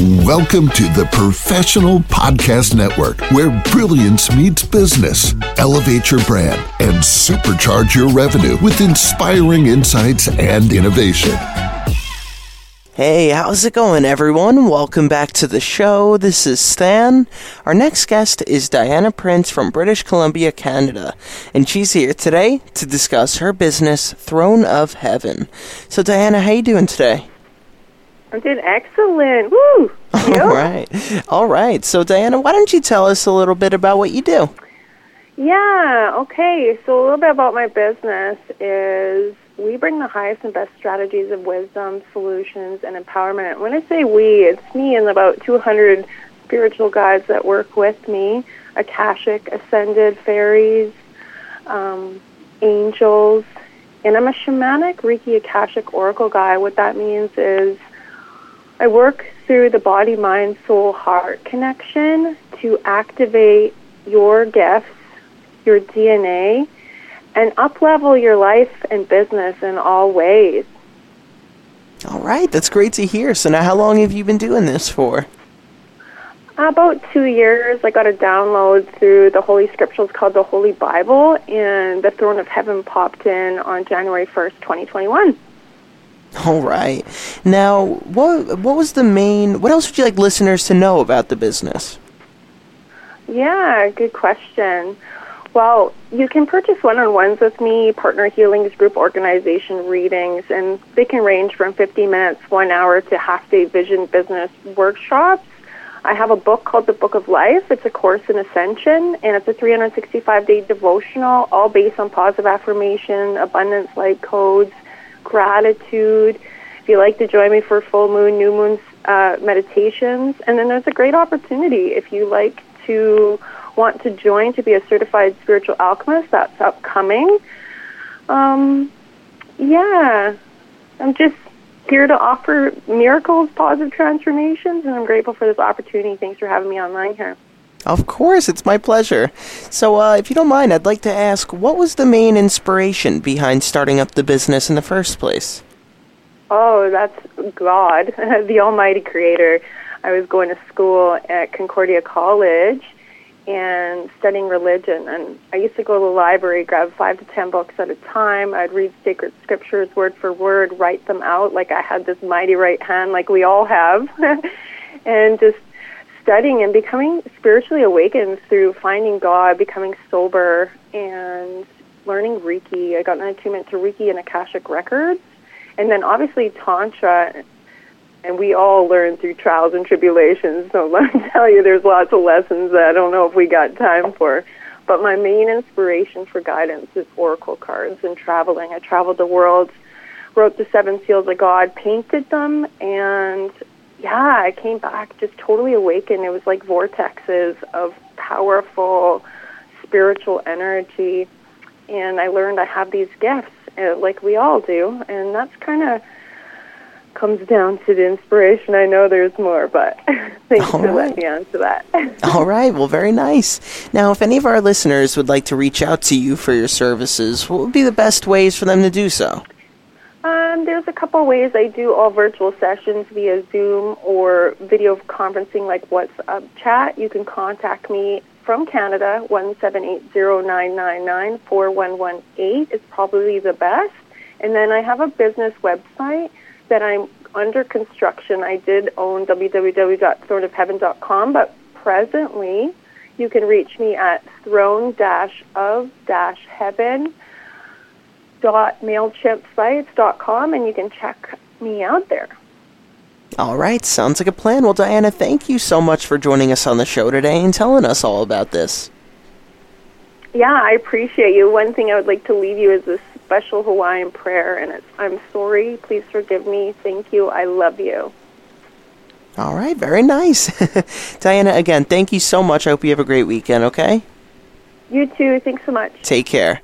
Welcome to the Professional Podcast Network, where brilliance meets business. Elevate your brand and supercharge your revenue with inspiring insights and innovation. Hey, how's it going, everyone? Welcome back to the show. This is Stan. Our next guest is Diana Prince from British Columbia, Canada, and she's here today to discuss her business, Throne of Heaven. So, Diana, how you doing today? I'm doing excellent. Woo! All right, all right. So, Diana, why don't you tell us a little bit about what you do? Yeah. Okay. So a little bit about my business is we bring the highest and best strategies of wisdom, solutions, and empowerment. When I say we, it's me and about 200 spiritual guides that work with me, Akashic, Ascended, fairies, um, angels, and I'm a shamanic Reiki Akashic Oracle guy. What that means is I work through the body, mind, soul, heart connection to activate your gifts, your DNA, and uplevel your life and business in all ways. All right, that's great to hear. So, now how long have you been doing this for? About two years, I got a download through the Holy Scriptures called the Holy Bible, and the Throne of Heaven popped in on January 1st, 2021. All right. Now, what what was the main? What else would you like listeners to know about the business? Yeah, good question. Well, you can purchase one-on-ones with me, partner healings, group organization readings, and they can range from 50 minutes, one hour, to half-day vision business workshops. I have a book called The Book of Life. It's a course in ascension, and it's a 365-day devotional, all based on positive affirmation, abundance light codes, gratitude. If you like to join me for full moon, new moon uh, meditations, and then there's a great opportunity if you like to want to join to be a certified spiritual alchemist. That's upcoming. Um, yeah, I'm just here to offer miracles, positive transformations, and I'm grateful for this opportunity. Thanks for having me online here. Of course, it's my pleasure. So, uh, if you don't mind, I'd like to ask what was the main inspiration behind starting up the business in the first place? Oh, that's God, the Almighty Creator. I was going to school at Concordia College and studying religion. And I used to go to the library, grab five to ten books at a time. I'd read sacred scriptures word for word, write them out like I had this mighty right hand, like we all have, and just studying and becoming spiritually awakened through finding God, becoming sober, and learning Reiki. I got an attunement to Reiki and Akashic Records. And then obviously Tantra, and we all learn through trials and tribulations. So let me tell you, there's lots of lessons that I don't know if we got time for. But my main inspiration for guidance is oracle cards and traveling. I traveled the world, wrote the seven seals of God, painted them, and yeah, I came back just totally awakened. It was like vortexes of powerful spiritual energy. And I learned I have these gifts, uh, like we all do. And that's kind of comes down to the inspiration. I know there's more, but thanks All for right. letting me answer that. All right, well, very nice. Now, if any of our listeners would like to reach out to you for your services, what would be the best ways for them to do so? Um, there's a couple ways I do all virtual sessions via Zoom or video conferencing like WhatsApp chat. You can contact me from Canada, one seven eight zero nine nine nine four one one eight is probably the best. And then I have a business website that I'm under construction. I did own www.throneofheaven.com, but presently you can reach me at throne-of-heaven mailchimpsites.com and you can check me out there. All right, sounds like a plan. Well, Diana, thank you so much for joining us on the show today and telling us all about this. Yeah, I appreciate you. One thing I would like to leave you is this special Hawaiian prayer, and it's I'm sorry, please forgive me, thank you, I love you. All right, very nice. Diana, again, thank you so much. I hope you have a great weekend, okay? You too, thanks so much. Take care.